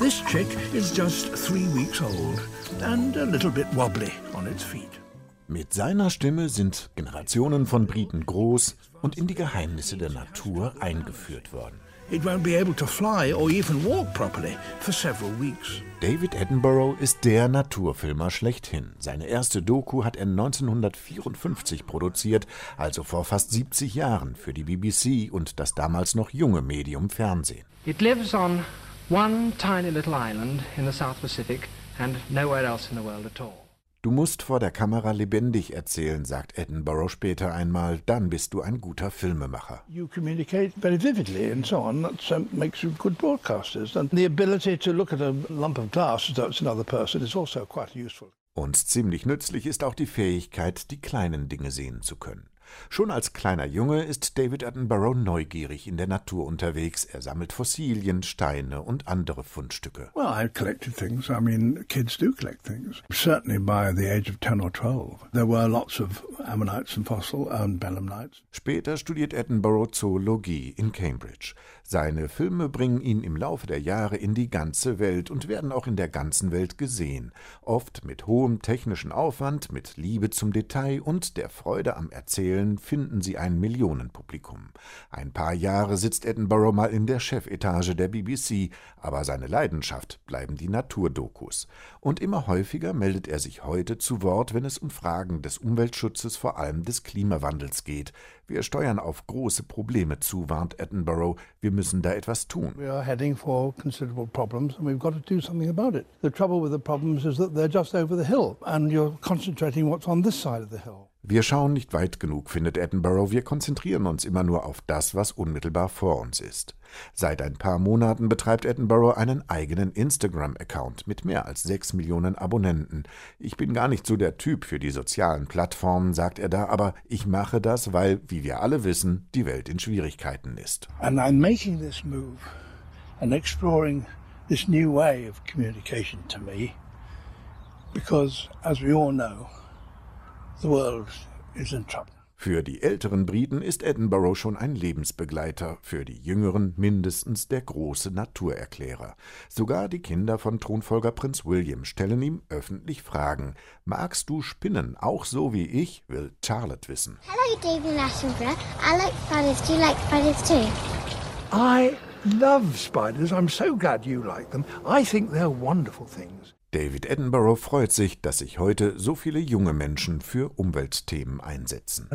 This chick is just three weeks old and a little bit wobbly on its feet. Mit seiner Stimme sind Generationen von Briten groß und in die Geheimnisse der Natur eingeführt worden. It won't be able to fly or even walk properly for several weeks. David Attenborough ist der Naturfilmer schlechthin. Seine erste Doku hat er 1954 produziert, also vor fast 70 Jahren für die BBC und das damals noch junge Medium Fernsehen. It lives on one tiny little island in the South Pacific and nowhere else in the world at all. Du musst vor der Kamera lebendig erzählen, sagt Attenborough später einmal, dann bist du ein guter Filmemacher. You communicate very vividly and so on. That makes you good broadcasters. And the ability to look at a lump of glass as though it's another person is also quite useful. Und ziemlich nützlich ist auch die Fähigkeit, die kleinen Dinge sehen zu können. Schon als kleiner Junge ist David Attenborough neugierig in der Natur unterwegs. Er sammelt Fossilien, Steine und andere Fundstücke. Well, I collected things. I mean, kids do collect things. Certainly by the age of 10 or 12. There were lots of ammonites and fossil and belemnites. Später studiert Attenborough Zoologie in Cambridge. Seine Filme bringen ihn im Laufe der Jahre in die ganze Welt und werden auch in der ganzen Welt gesehen. Oft mit hohem technischen Aufwand, mit Liebe zum Detail und der Freude am Erzählen finden sie ein Millionenpublikum. Ein paar Jahre sitzt Attenborough mal in der Chefetage der BBC, aber seine Leidenschaft bleiben die Naturdokus. Und immer häufiger meldet er sich heute zu Wort, wenn es um Fragen des Umweltschutzes, vor allem des Klimawandels geht. Wir steuern auf große Probleme zu, warnt Attenborough. Wir müssen da etwas tun. We are heading for considerable problems and we've got to do something about it. The trouble with the problems is that they're just over the hill and you're concentrating what's on this side of the hill. Wir schauen nicht weit genug, findet Attenborough. Wir konzentrieren uns immer nur auf das, was unmittelbar vor uns ist. Seit ein paar Monaten betreibt Attenborough einen eigenen Instagram-Account mit mehr als sechs Millionen Abonnenten. Ich bin gar nicht so der Typ für die sozialen Plattformen, sagt er da, aber ich mache das, weil, wie wir alle wissen, die Welt in Schwierigkeiten ist. And I'm making this move and exploring this new way of communication to me because, as we all know, the world is in trouble. Für die älteren Briten ist Edinburgh schon ein Lebensbegleiter, für die jüngeren mindestens der große Naturerklärer. Sogar die Kinder von Thronfolger Prinz William stellen ihm öffentlich Fragen. Magst du Spinnen auch so wie ich? will Charlotte wissen. Hello, David Attenborough. I like spiders. Do you like spiders too? I love spiders. I'm so glad you like them. I think they're wonderful things. David Attenborough freut sich, dass sich heute so viele junge Menschen für Umweltthemen einsetzen.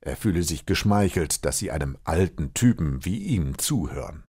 Er fühle sich geschmeichelt, dass sie einem alten Typen wie ihm zuhören.